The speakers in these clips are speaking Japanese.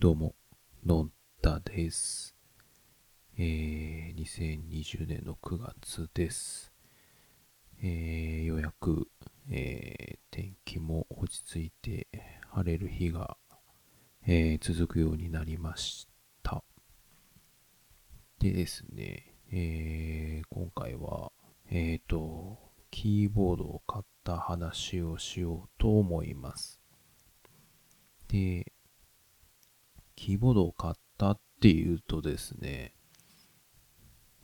どうも、のんたです。えー、2020年の9月です。えー、ようやく、えー、天気も落ち着いて晴れる日が、えー続くようになりました。でですね、えー、今回は、えーと、キーボードを買った話をしようと思います。で、キーボードを買ったっていうとですね、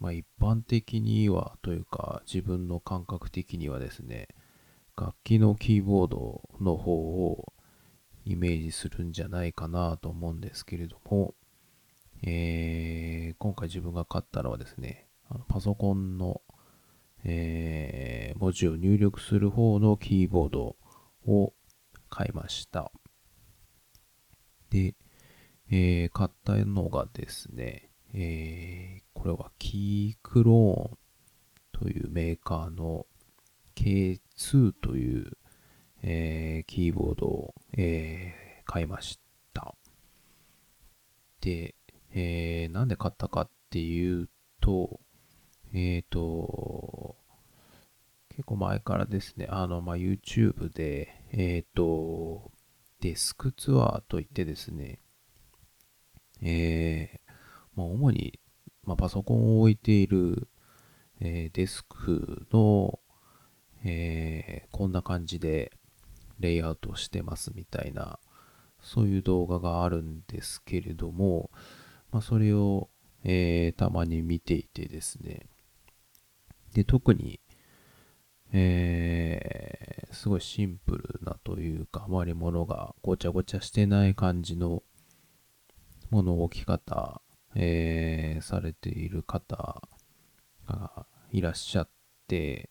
まあ一般的にはというか自分の感覚的にはですね、楽器のキーボードの方をイメージするんじゃないかなと思うんですけれども、えー今回自分が買ったのはですね、あのパソコンの、えー文字を入力する方のキーボードを買いました。で、えー買ったのがですね、えーこれはキークローンというメーカーの K2 という、えーキーボードを、えー買いました。で、えーなんで買ったかっていうと、えっ、と、結構前からですね、あの、まあ、YouTube で、えっ、と、デスクツアーといってですね、えーまあ、主に、まあ、パソコンを置いている、えーデスクの、えーこんな感じでレイアウトしてますみたいな、そういう動画があるんですけれども、まあ、それを、えーたまに見ていてですね、で、特に、えーすごいシンプルなというか、あまり物がごちゃごちゃしてない感じのもの置き方、えーされている方がいらっしゃって、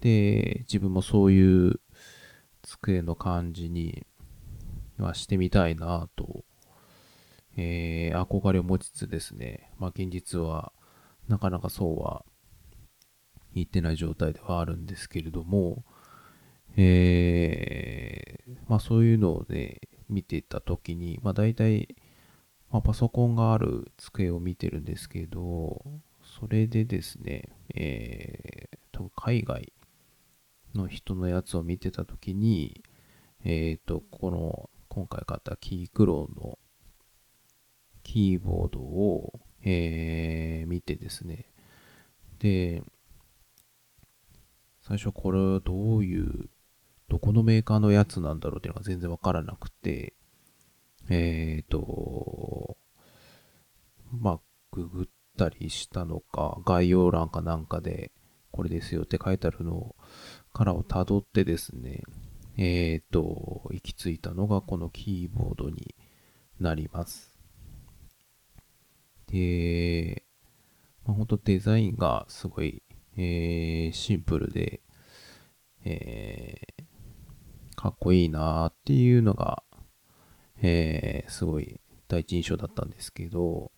で、自分もそういう机の感じにはしてみたいなと、えー憧れを持ちつつですね、まあ現実はなかなかそうは言ってない状態ではあるんですけれども、えーまあそういうのをね、見ていたときに、まあ大体、まあ、パソコンがある机を見てるんですけど、それでですね、えー、多分海外の人のやつを見てたときに、えっ、と、この、今回買ったキークローのキーボードを、えー見てですね、で、最初これどういう、どこのメーカーのやつなんだろうっていうのが全然わからなくて、えっ、と、まあ、ググったりしたのか、概要欄かなんかで、これですよって書いてあるのからを辿ってですね、えっ、と、行き着いたのがこのキーボードになります。で、まあ、本当デザインがすごい、えーシンプルで、えーかっこいいなーっていうのが、えーすごい第一印象だったんですけど、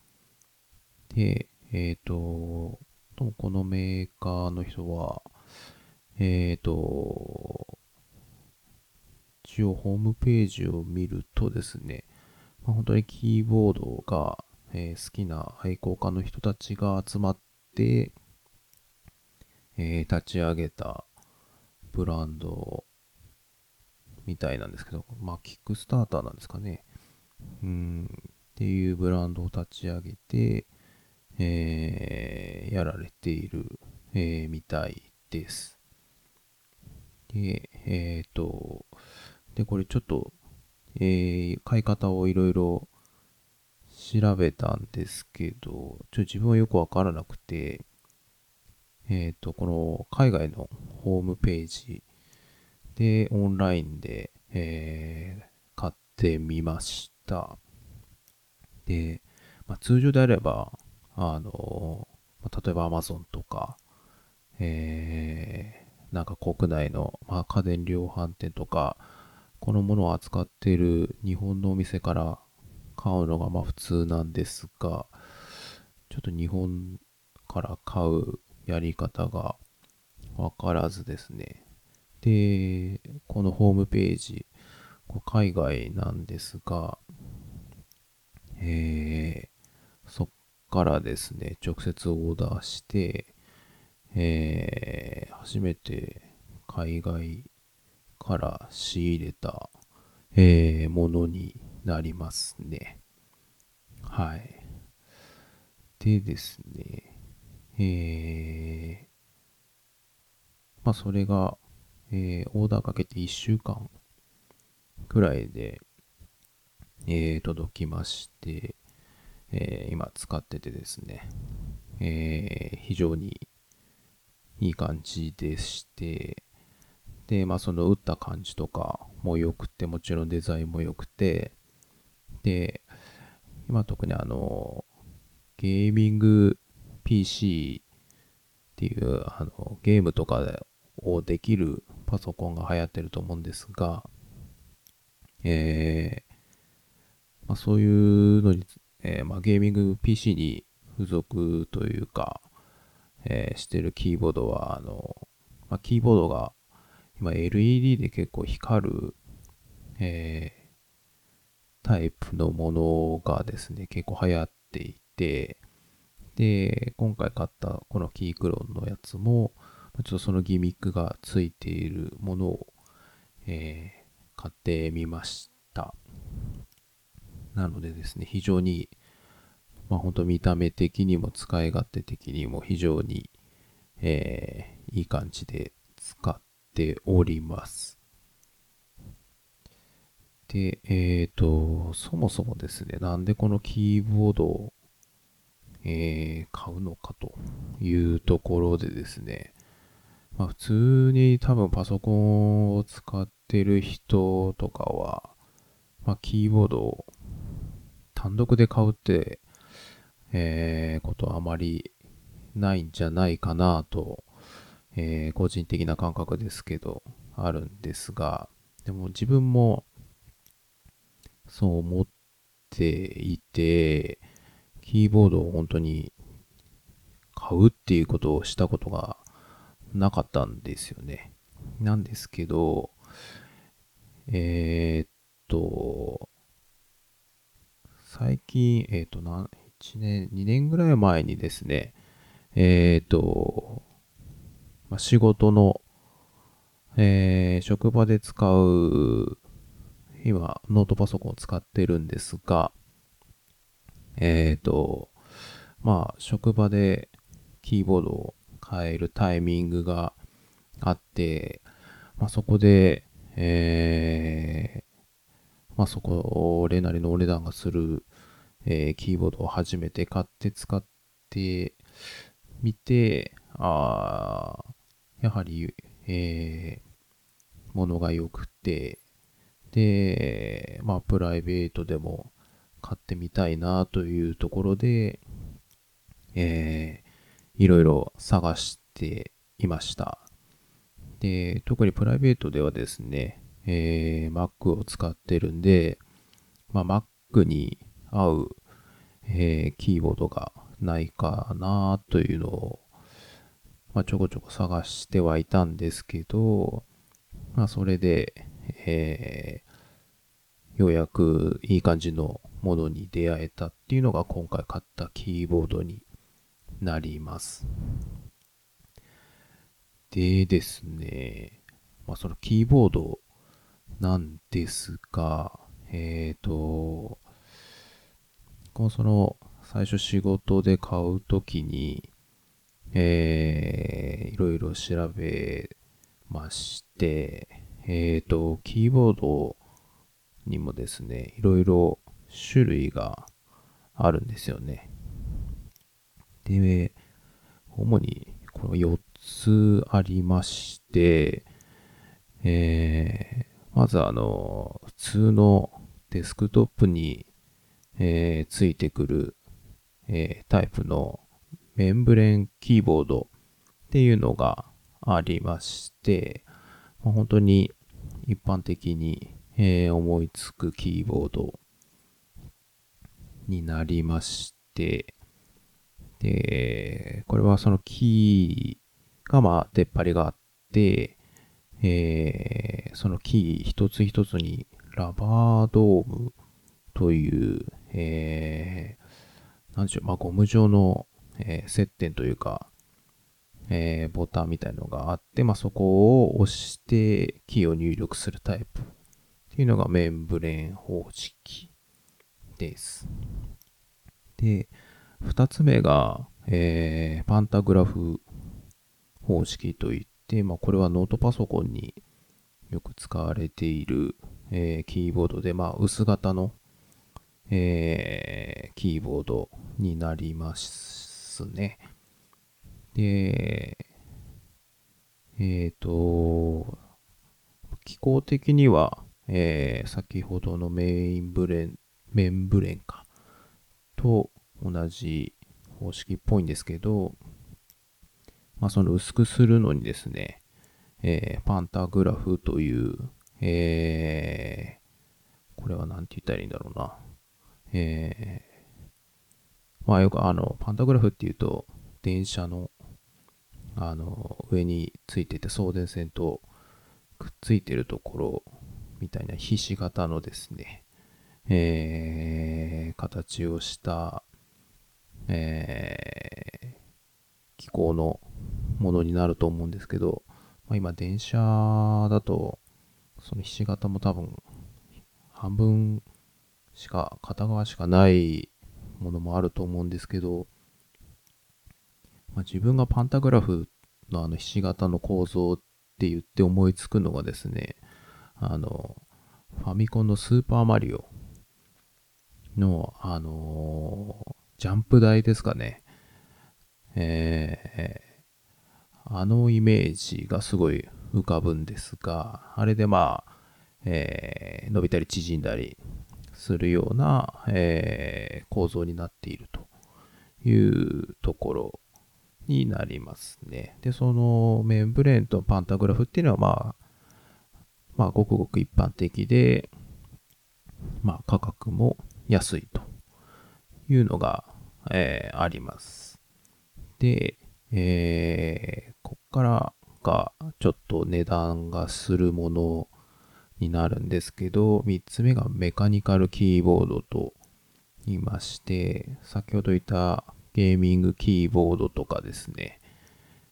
で、えっ、と、このメーカーの人は、えっ、と、一応ホームページを見るとですね、まあ、本当にキーボードが、えー好きな愛好家の人たちが集まって、えー立ち上げたブランドみたいなんですけど、まあ、キックスターターなんですかね。うん、っていうブランドを立ち上げて、えーやられている、えーみたいです。で、えっ、と、で、これちょっと、えー買い方をいろいろ調べたんですけど、ちょっと自分はよくわからなくて、えっ、と、この海外のホームページで、オンラインで、えー買ってみました。で、まあ、通常であれば、あの、ま例えば Amazon とか、えーなんか国内の、まあ、家電量販店とか、このものを扱っている日本のお店から買うのがまあ普通なんですが、ちょっと日本から買うやり方がわからずですね。で、このホームページ、海外なんですが、えー、そっからですね、直接オーダーして、えー、初めて海外から仕入れた、えー、ものになりますね。はい。でですね、えー、まあそれが、えー、オーダーかけて1週間くらいで、えー、届きまして、えー、今使っててですね、え、非常にいい感じでして、で、まあその打った感じとかも良くて、もちろんデザインも良くて、で、今特にあの、ゲーミング PC っていう、あの、ゲームとかをできるパソコンが流行ってると思うんですが、えー、まあ、そういうのに、えー、まあ、ゲーミング PC に付属というか、えー、してるキーボードは、あの、まあ、キーボードが今 LED で結構光る、え、タイプのものがですね、結構流行っていて、で、今回買ったこのキークロンのやつも、ちょっとそのギミックがついているものを、えー、買ってみました。なのでですね、非常に、まあ本当見た目的にも使い勝手的にも非常に、えー、いい感じで使っております。で、えっ、ー、と、そもそもですね、なんでこのキーボードを、えー、買うのかというところでですね、まあ普通に多分パソコンを使ってる人とかは、まあキーボードを単独で買うって、えー、ことはあまりないんじゃないかなと、えー、個人的な感覚ですけど、あるんですが、でも自分もそう思っていて、キーボードを本当に買うっていうことをしたことがなかったんですよね。なんですけど、えー、っと、最近、えー、っと、1年、2年ぐらい前にですね、えー、っと、まあ、仕事の、えー、職場で使う、今、ノートパソコンを使ってるんですが、えっ、と、まあ、職場でキーボードを変えるタイミングがあって、まあ、そこで、えー、まあ、そこ、俺なりのお値段がする、えー、キーボードを初めて買って使ってみて、あやはり、えー、ものが良くて、で、まあ、プライベートでも買ってみたいなというところで、えー、いろいろ探していました。で、特にプライベートではですね、えー、Mac を使ってるんで、まあ、Mac に合う、えー、キーボードがないかなというのを、まあ、ちょこちょこ探してはいたんですけど、まあ、それで、えー、ようやくいい感じのものに出会えたっていうのが今回買ったキーボードになります。でですね、まあ、そのキーボードなんですが、えっ、ー、と、このその最初仕事で買うときに、えー、いろいろ調べまして、えっ、ー、と、キーボードにもですね、いろいろ種類があるんですよね。で、主にこの4つありまして、えー、まずあの、普通のデスクトップに、えー、ついてくる、えー、タイプのメンブレンキーボードっていうのがありまして、まあ、本当に一般的に、えー、思いつくキーボードになりまして、で、これはそのキーがまあ出っ張りがあって、えー、そのキー一つ一つにラバードームという、えー、なんでしょう、まあ、ゴム状の、えー、接点というか、えー、ボタンみたいのがあって、まあ、そこを押してキーを入力するタイプっていうのがメンブレーン方式です。で、二つ目が、えー、パンタグラフ方式といって、まあ、これはノートパソコンによく使われている、えー、キーボードで、まあ、薄型の、えー、キーボードになりますね。で、えっ、ー、と、機構的には、えー、先ほどのメインブレン、メンブレンか、と同じ方式っぽいんですけど、まあ、その薄くするのにですね、えー、パンタグラフという、えー、これは何て言ったらいいんだろうな。えー、まあよくあの、パンタグラフっていうと、電車の、あの、上についてて送電線とくっついてるところみたいなひし形のですね、えー、形をした、えー、機構のものになると思うんですけど、まあ、今電車だと、そのひし形も多分、半分しか、片側しかないものもあると思うんですけど、まあ、自分がパンタグラフのあのひし形の構造って言って思いつくのがですね、あの、ファミコンのスーパーマリオの、あのー、ジャンプ台ですかね。えあのイメージがすごい浮かぶんですが、あれでまあ、えー、伸びたり縮んだりするような、えー、構造になっているというところになりますね。で、そのメンブレンとパンタグラフっていうのはまあ、まあ、ごくごく一般的で、まあ、価格も安いというのが、えー、あります。で、えー、こっからがちょっと値段がするものになるんですけど、3つ目がメカニカルキーボードと言いまして、先ほど言ったゲーミングキーボードとかですね、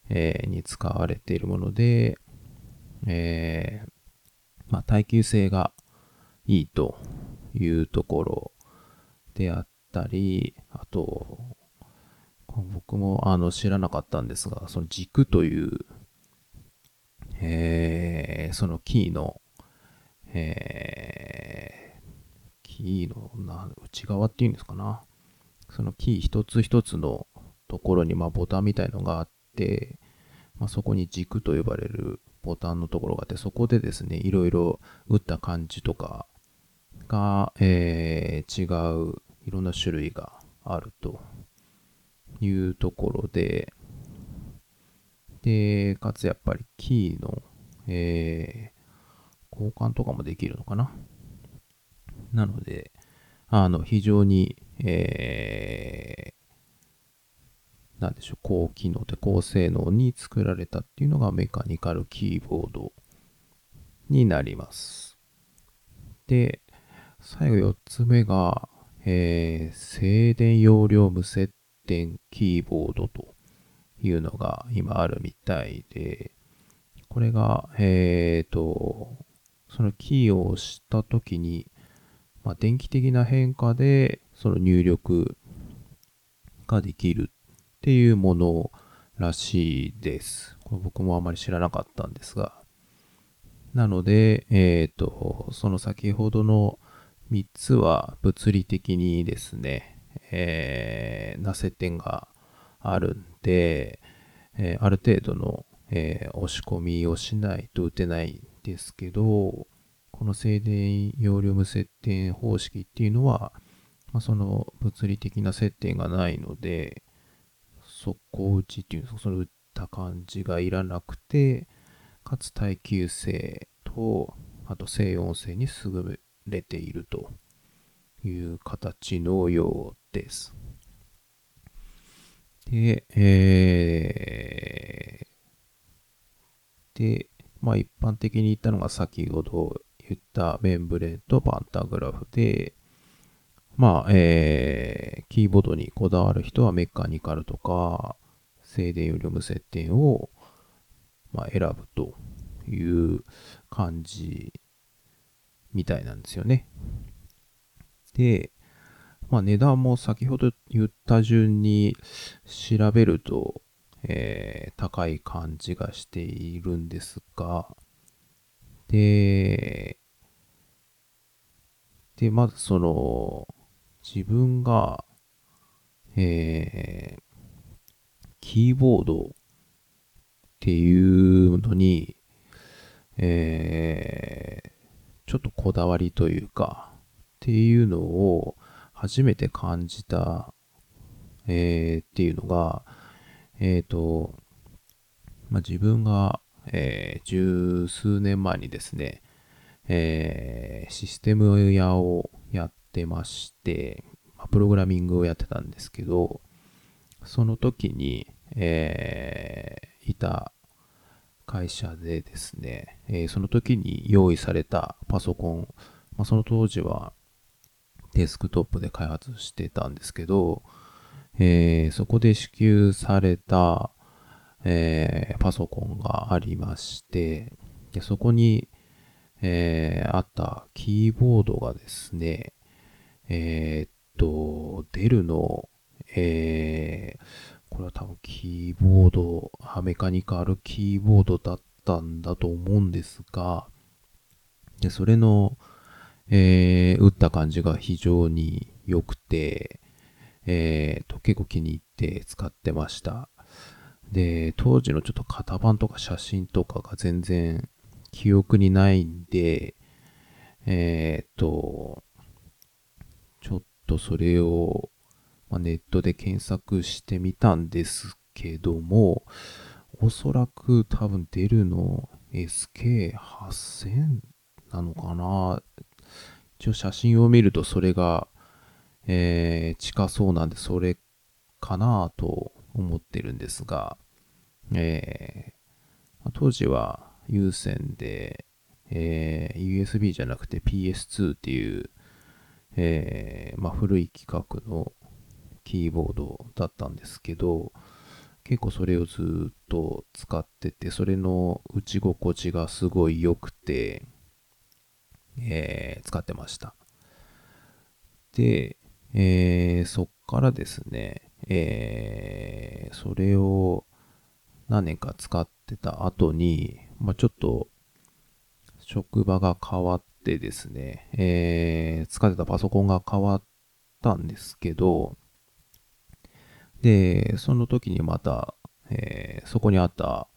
えー、に使われているもので、えー、まあ、耐久性がいいというところであったり、あと、僕もあの知らなかったんですが、その軸という、えー、そのキーの、えー、キーの内側っていうんですかな。そのキー一つ一つのところにまあボタンみたいのがあって、まあ、そこに軸と呼ばれるボタンのところがあって、そこでですね、いろいろ打った感じとかが、えー、違う、いろんな種類があるというところで、で、かつやっぱりキーの、えー、交換とかもできるのかななので、あの、非常に、えー、なんでしょう、高機能で高性能に作られたっていうのがメカニカルキーボードになります。で、最後4つ目が、えー、静電容量無接点キーボードというのが今あるみたいで、これが、えっ、ー、と、そのキーを押したときに、まあ、電気的な変化でその入力ができるっていうものらしいです。これ僕もあまり知らなかったんですが。なので、えっ、ー、と、その先ほどの3つは物理的にですね、えー、な接点があるんで、えー、ある程度の、えー、押し込みをしないと打てないんですけど、この静電容量無接点方式っていうのは、まあ、その物理的な接点がないので、速攻打ちっていう、その打った感じがいらなくて、かつ耐久性と、あと静音性に優れているという形のようです。で、えー、で、まあ一般的に言ったのが先ほど言ったメンブレーとパンタグラフで、まあ、えー、キーボードにこだわる人はメカニカルとか、静電より無接点を、まあ、選ぶという感じみたいなんですよね。で、まあ値段も先ほど言った順に調べると、えー、高い感じがしているんですが、で、で、まずその、自分が、えー、キーボードっていうのに、えー、ちょっとこだわりというか、っていうのを初めて感じた、えー、っていうのが、えっ、ー、と、まあ、自分が、えー、十数年前にですね、えー、システム屋をやってまして、プログラミングをやってたんですけど、その時に、えー、いた会社でですね、えー、その時に用意されたパソコン、まあ、その当時はデスクトップで開発してたんですけど、えー、そこで支給された、えー、パソコンがありまして、でそこに、えー、あったキーボードがですね、えー、っと、デルの、えー、これは多分キーボード、メカニカルキーボードだったんだと思うんですが、で、それの、えー、打った感じが非常に良くて、えー、と結構気に入って使ってました。で、当時のちょっと型番とか写真とかが全然記憶にないんで、えっ、ー、と、ちょっとそれを、まあ、ネットで検索してみたんですけども、おそらく多分出るの SK8000 なのかな。一応写真を見るとそれがえー、近そうなんで、それかなと思ってるんですが、えー、当時は有線で、えー、USB じゃなくて PS2 っていう、えー、まあ、古い規格のキーボードだったんですけど、結構それをずっと使ってて、それの打ち心地がすごい良くて、えー、使ってました。で、えー、そっからですね、えー、それを何年か使ってた後に、まあ、ちょっと職場が変わってですね、えー、使ってたパソコンが変わったんですけど、で、その時にまた、えー、そこにあった、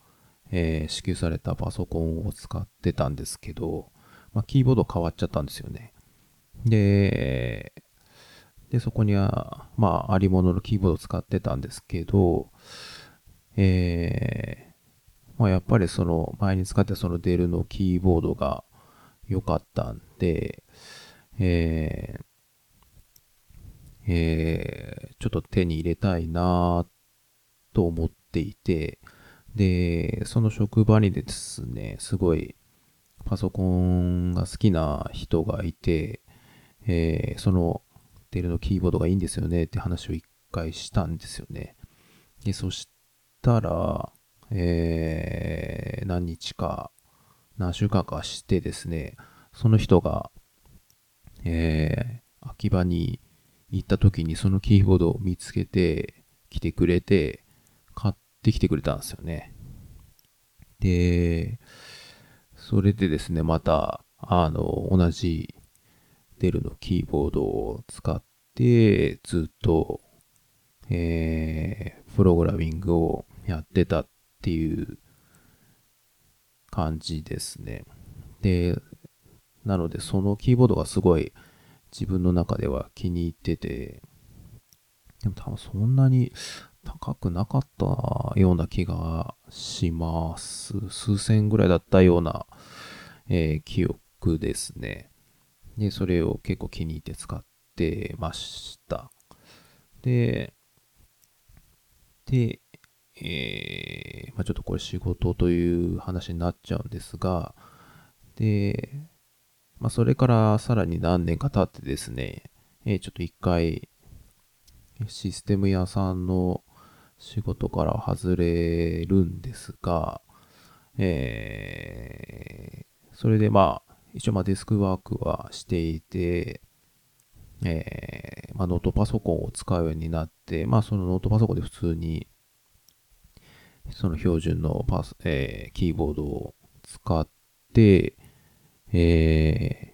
えー、支給されたパソコンを使ってたんですけど、まあ、キーボード変わっちゃったんですよね。で、で、そこには、まあ、ありもののキーボードを使ってたんですけど、えー、まあ、やっぱりその、前に使ってたそのデルのキーボードが良かったんで、えー、えー、ちょっと手に入れたいなと思っていて、で、その職場にですね、すごいパソコンが好きな人がいて、えー、そのデルのキーボードがいいんですよねって話を一回したんですよね。で、そしたら、えー、何日か、何週間かしてですね、その人が、えー、秋葉に行った時にそのキーボードを見つけて来てくれて、買ってきてくれたんですよね。で、それでですね、また、あの、同じデルのキーボードを使って、ずっと、えー、プログラミングをやってたっていう感じですね。で、なのでそのキーボードがすごい自分の中では気に入ってて、でも多分そんなに高くなかったような気がします。数千ぐらいだったような、えー、記憶ですね。で、それを結構気に入って使ってました。で、で、えー、まあ、ちょっとこれ仕事という話になっちゃうんですが、で、まあ、それからさらに何年か経ってですね、えー、ちょっと一回、システム屋さんの仕事から外れるんですが、えー、それでまあ、一応まあデスクワークはしていて、えー、まあ、ノートパソコンを使うようになって、まあ、そのノートパソコンで普通に、その標準のパス、えー、キーボードを使って、え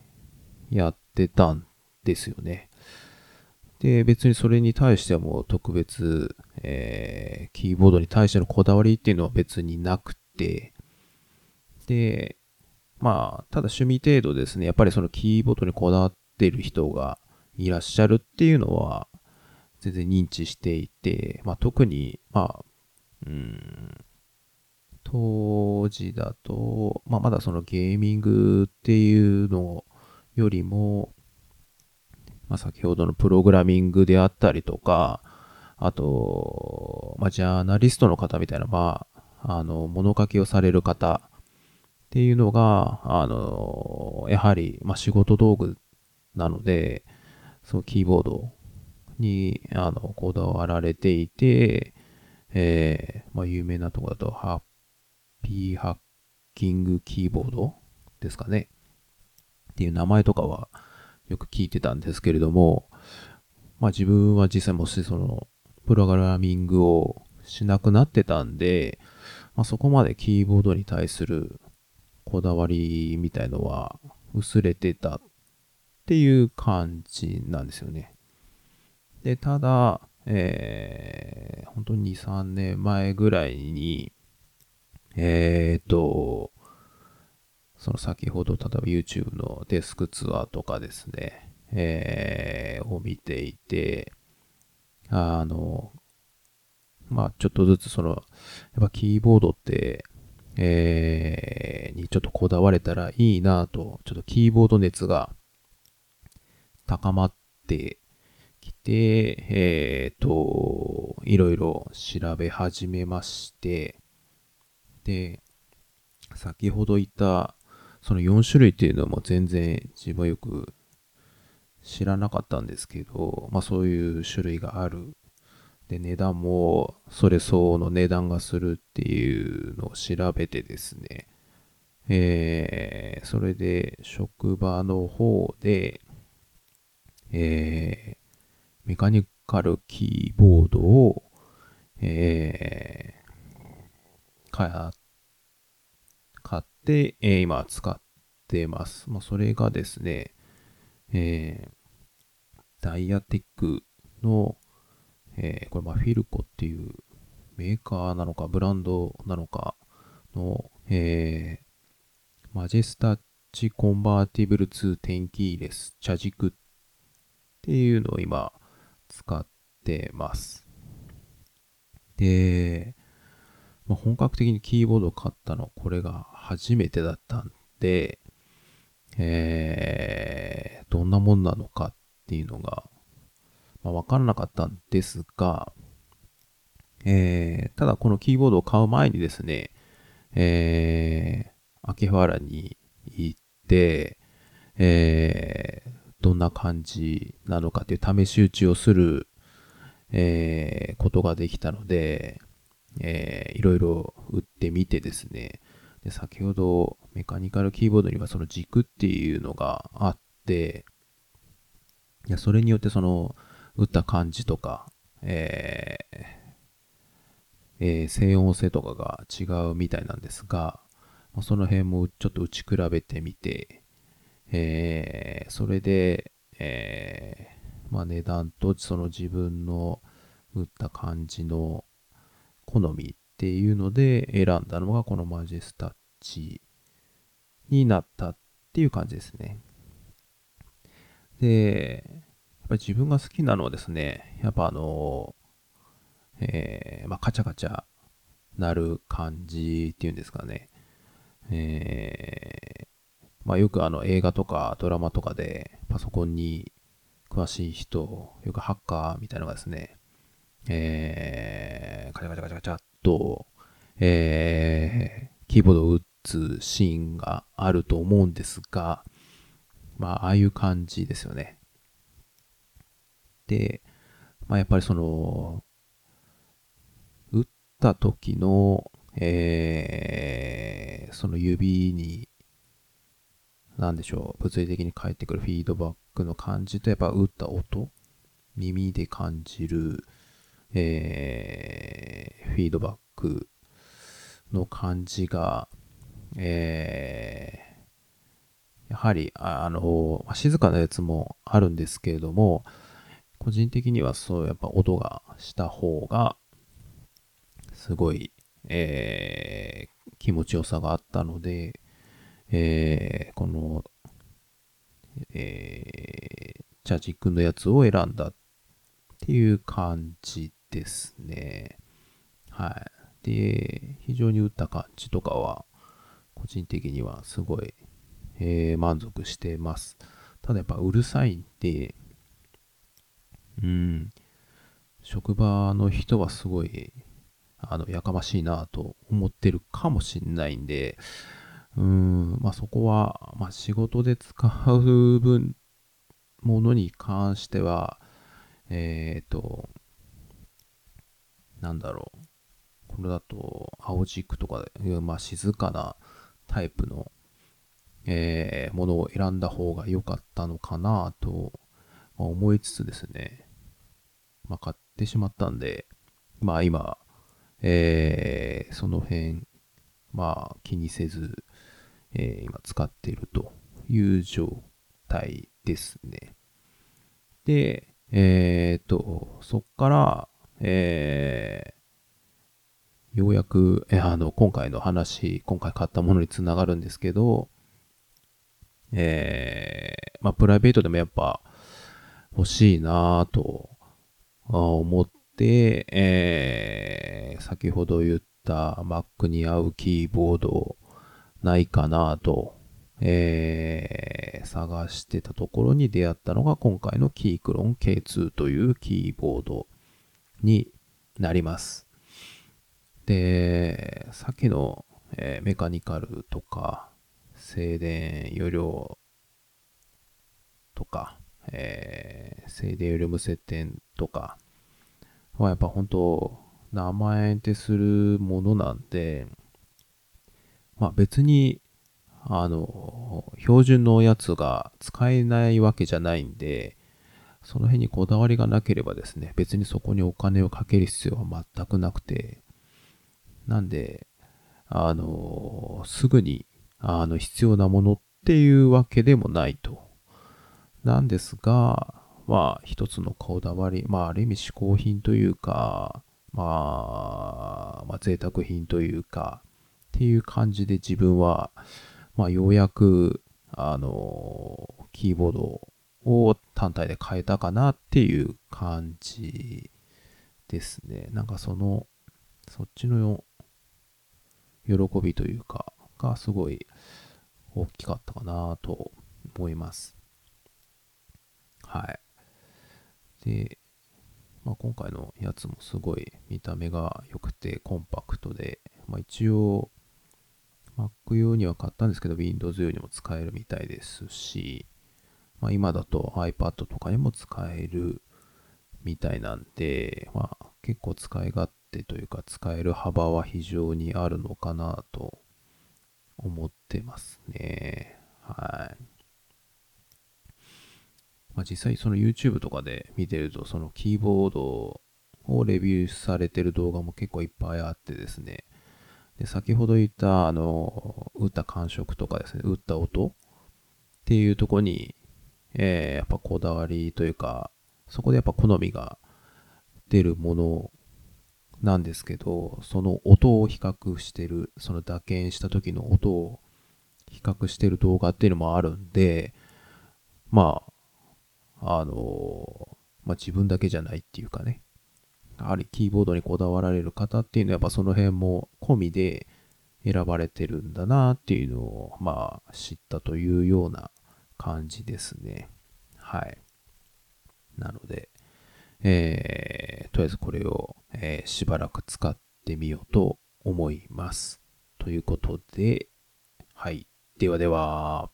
ー、やってたんですよね。で、別にそれに対してはもう特別、えー、キーボードに対してのこだわりっていうのは別になくて、で、まあ、ただ趣味程度ですね、やっぱりそのキーボードにこだわってる人がいらっしゃるっていうのは、全然認知していて、まあ特に、まあ、うん、当時だと、まあまだそのゲーミングっていうのよりも、まあ先ほどのプログラミングであったりとか、あと、まあジャーナリストの方みたいな、まあ、あの、物書きをされる方っていうのが、あの、やはり、まあ仕事道具なので、そのキーボードに、あの、こだわられていて、えー、まあ、有名なとこだと、ハッピーハッキングキーボードですかね。っていう名前とかはよく聞いてたんですけれども、まあ自分は実際もしその、プログラミングをしなくなってたんで、まあ、そこまでキーボードに対するこだわりみたいのは薄れてたっていう感じなんですよね。で、ただ、えー、本当に2、3年前ぐらいに、えーと、その先ほど、例えば YouTube のデスクツアーとかですね、えー、を見ていて、あの、まあちょっとずつその、やっぱキーボードって、えー、にちょっとこだわれたらいいなと、ちょっとキーボード熱が高まってきて、えっ、ー、と、いろいろ調べ始めまして、で、先ほど言ったその4種類っていうのも全然自分はよく知らなかったんですけど、まあそういう種類がある。で、値段もそれ相応の値段がするっていうのを調べてですね、えー、それで職場の方で、えー、メカニカルキーボードを、えー、買っ、えー、今使ってます。まあ、それがですね、えー、ダイアテックの、えー、これ、まあ、フィルコっていうメーカーなのか、ブランドなのかの、えー、マジェスタッチコンバーティブル2テンキーレス茶軸っていうのを今使ってます。で、まあ、本格的にキーボードを買ったのこれが初めてだったんで、えー、どんなもんなのかっていうのが、まあ、わからなかったんですが、えー、ただこのキーボードを買う前にですね、えー、秋葉原に行って、えー、どんな感じなのかっていう試し打ちをする、えー、ことができたので、えー、いろいろ打ってみてですね、で先ほどメカニカルキーボードにはその軸っていうのがあって、いやそれによってその打った感じとか、えーえー、静音性とかが違うみたいなんですが、その辺もちょっと打ち比べてみて、えー、それで、えー、まあ値段とその自分の打った感じの好みっていうので選んだのがこのマジェスタッチになったっていう感じですね。で、やっぱり自分が好きなのはですね、やっぱあの、えー、まあカチャカチャなる感じっていうんですかね。えー、まあよくあの映画とかドラマとかでパソコンに詳しい人、よくハッカーみたいなのがですね、えー、カチャカチャカチャカチャっと、えー、キーボードを打つシーンがあると思うんですが、まあ、ああいう感じですよね。で、まあ、やっぱりその、打った時の、えー、その指に、なんでしょう、物理的に返ってくるフィードバックの感じと、やっぱ打った音、耳で感じる、えー、フィードバックの感じが、えー、やはり、あの、静かなやつもあるんですけれども、個人的にはそう、やっぱ音がした方が、すごい、えー、気持ちよさがあったので、えー、この、えー、ジャジ君のやつを選んだっていう感じでですね。はい。で、非常に打った感じとかは、個人的にはすごい、えー、満足してます。ただやっぱうるさいんで、うん、職場の人はすごい、あの、やかましいなと思ってるかもしんないんで、うん、まあそこは、まあ仕事で使う分、ものに関しては、えっ、ー、と、なんだろう。これだと、青軸とかで、まあ静かなタイプの、えー、ものを選んだ方が良かったのかなと思いつつですね、まあ、買ってしまったんで、まあ今、えー、その辺、まあ気にせず、えー、今使っているという状態ですね。で、えっ、と、そっから、えー、ようやく、えあの、今回の話、今回買ったものにつながるんですけど、えー、まあ、プライベートでもやっぱ欲しいなぁと思って、えー、先ほど言った Mac に合うキーボードないかなと、えー、探してたところに出会ったのが今回のキークロン K2 というキーボード。になります。で、さっきの、えー、メカニカルとか、静電容量とか、えー、静電容量無接点とかはやっぱ本当名前ってするものなんで、まあ別に、あの、標準のやつが使えないわけじゃないんで、その辺にこだわりがなければですね、別にそこにお金をかける必要は全くなくて、なんで、あの、すぐに、あの、必要なものっていうわけでもないと。なんですが、まあ、一つのこだわり、まあ、ある意味嗜好品というか、まあ、まあ、贅沢品というか、っていう感じで自分は、まあ、ようやく、あの、キーボードをを単体で変えたかなっていう感じですね。なんかその、そっちの喜びというか、がすごい大きかったかなと思います。はい。で、まあ、今回のやつもすごい見た目が良くてコンパクトで、まあ、一応 Mac 用には買ったんですけど Windows 用にも使えるみたいですし、まあ、今だと iPad とかにも使えるみたいなんで、まあ、結構使い勝手というか使える幅は非常にあるのかなと思ってますね。はい。まあ、実際その YouTube とかで見てるとそのキーボードをレビューされてる動画も結構いっぱいあってですね。で、先ほど言った、あの、打った感触とかですね、打った音っていうとこにえー、やっぱこだわりというか、そこでやっぱ好みが出るものなんですけど、その音を比較してる、その打鍵した時の音を比較してる動画っていうのもあるんで、まあ、あの、まあ自分だけじゃないっていうかね、やはりキーボードにこだわられる方っていうのはやっぱその辺も込みで選ばれてるんだなっていうのを、まあ知ったというような感じですね。はい。なので、えー、とりあえずこれを、えー、しばらく使ってみようと思います。ということで、はい。ではでは。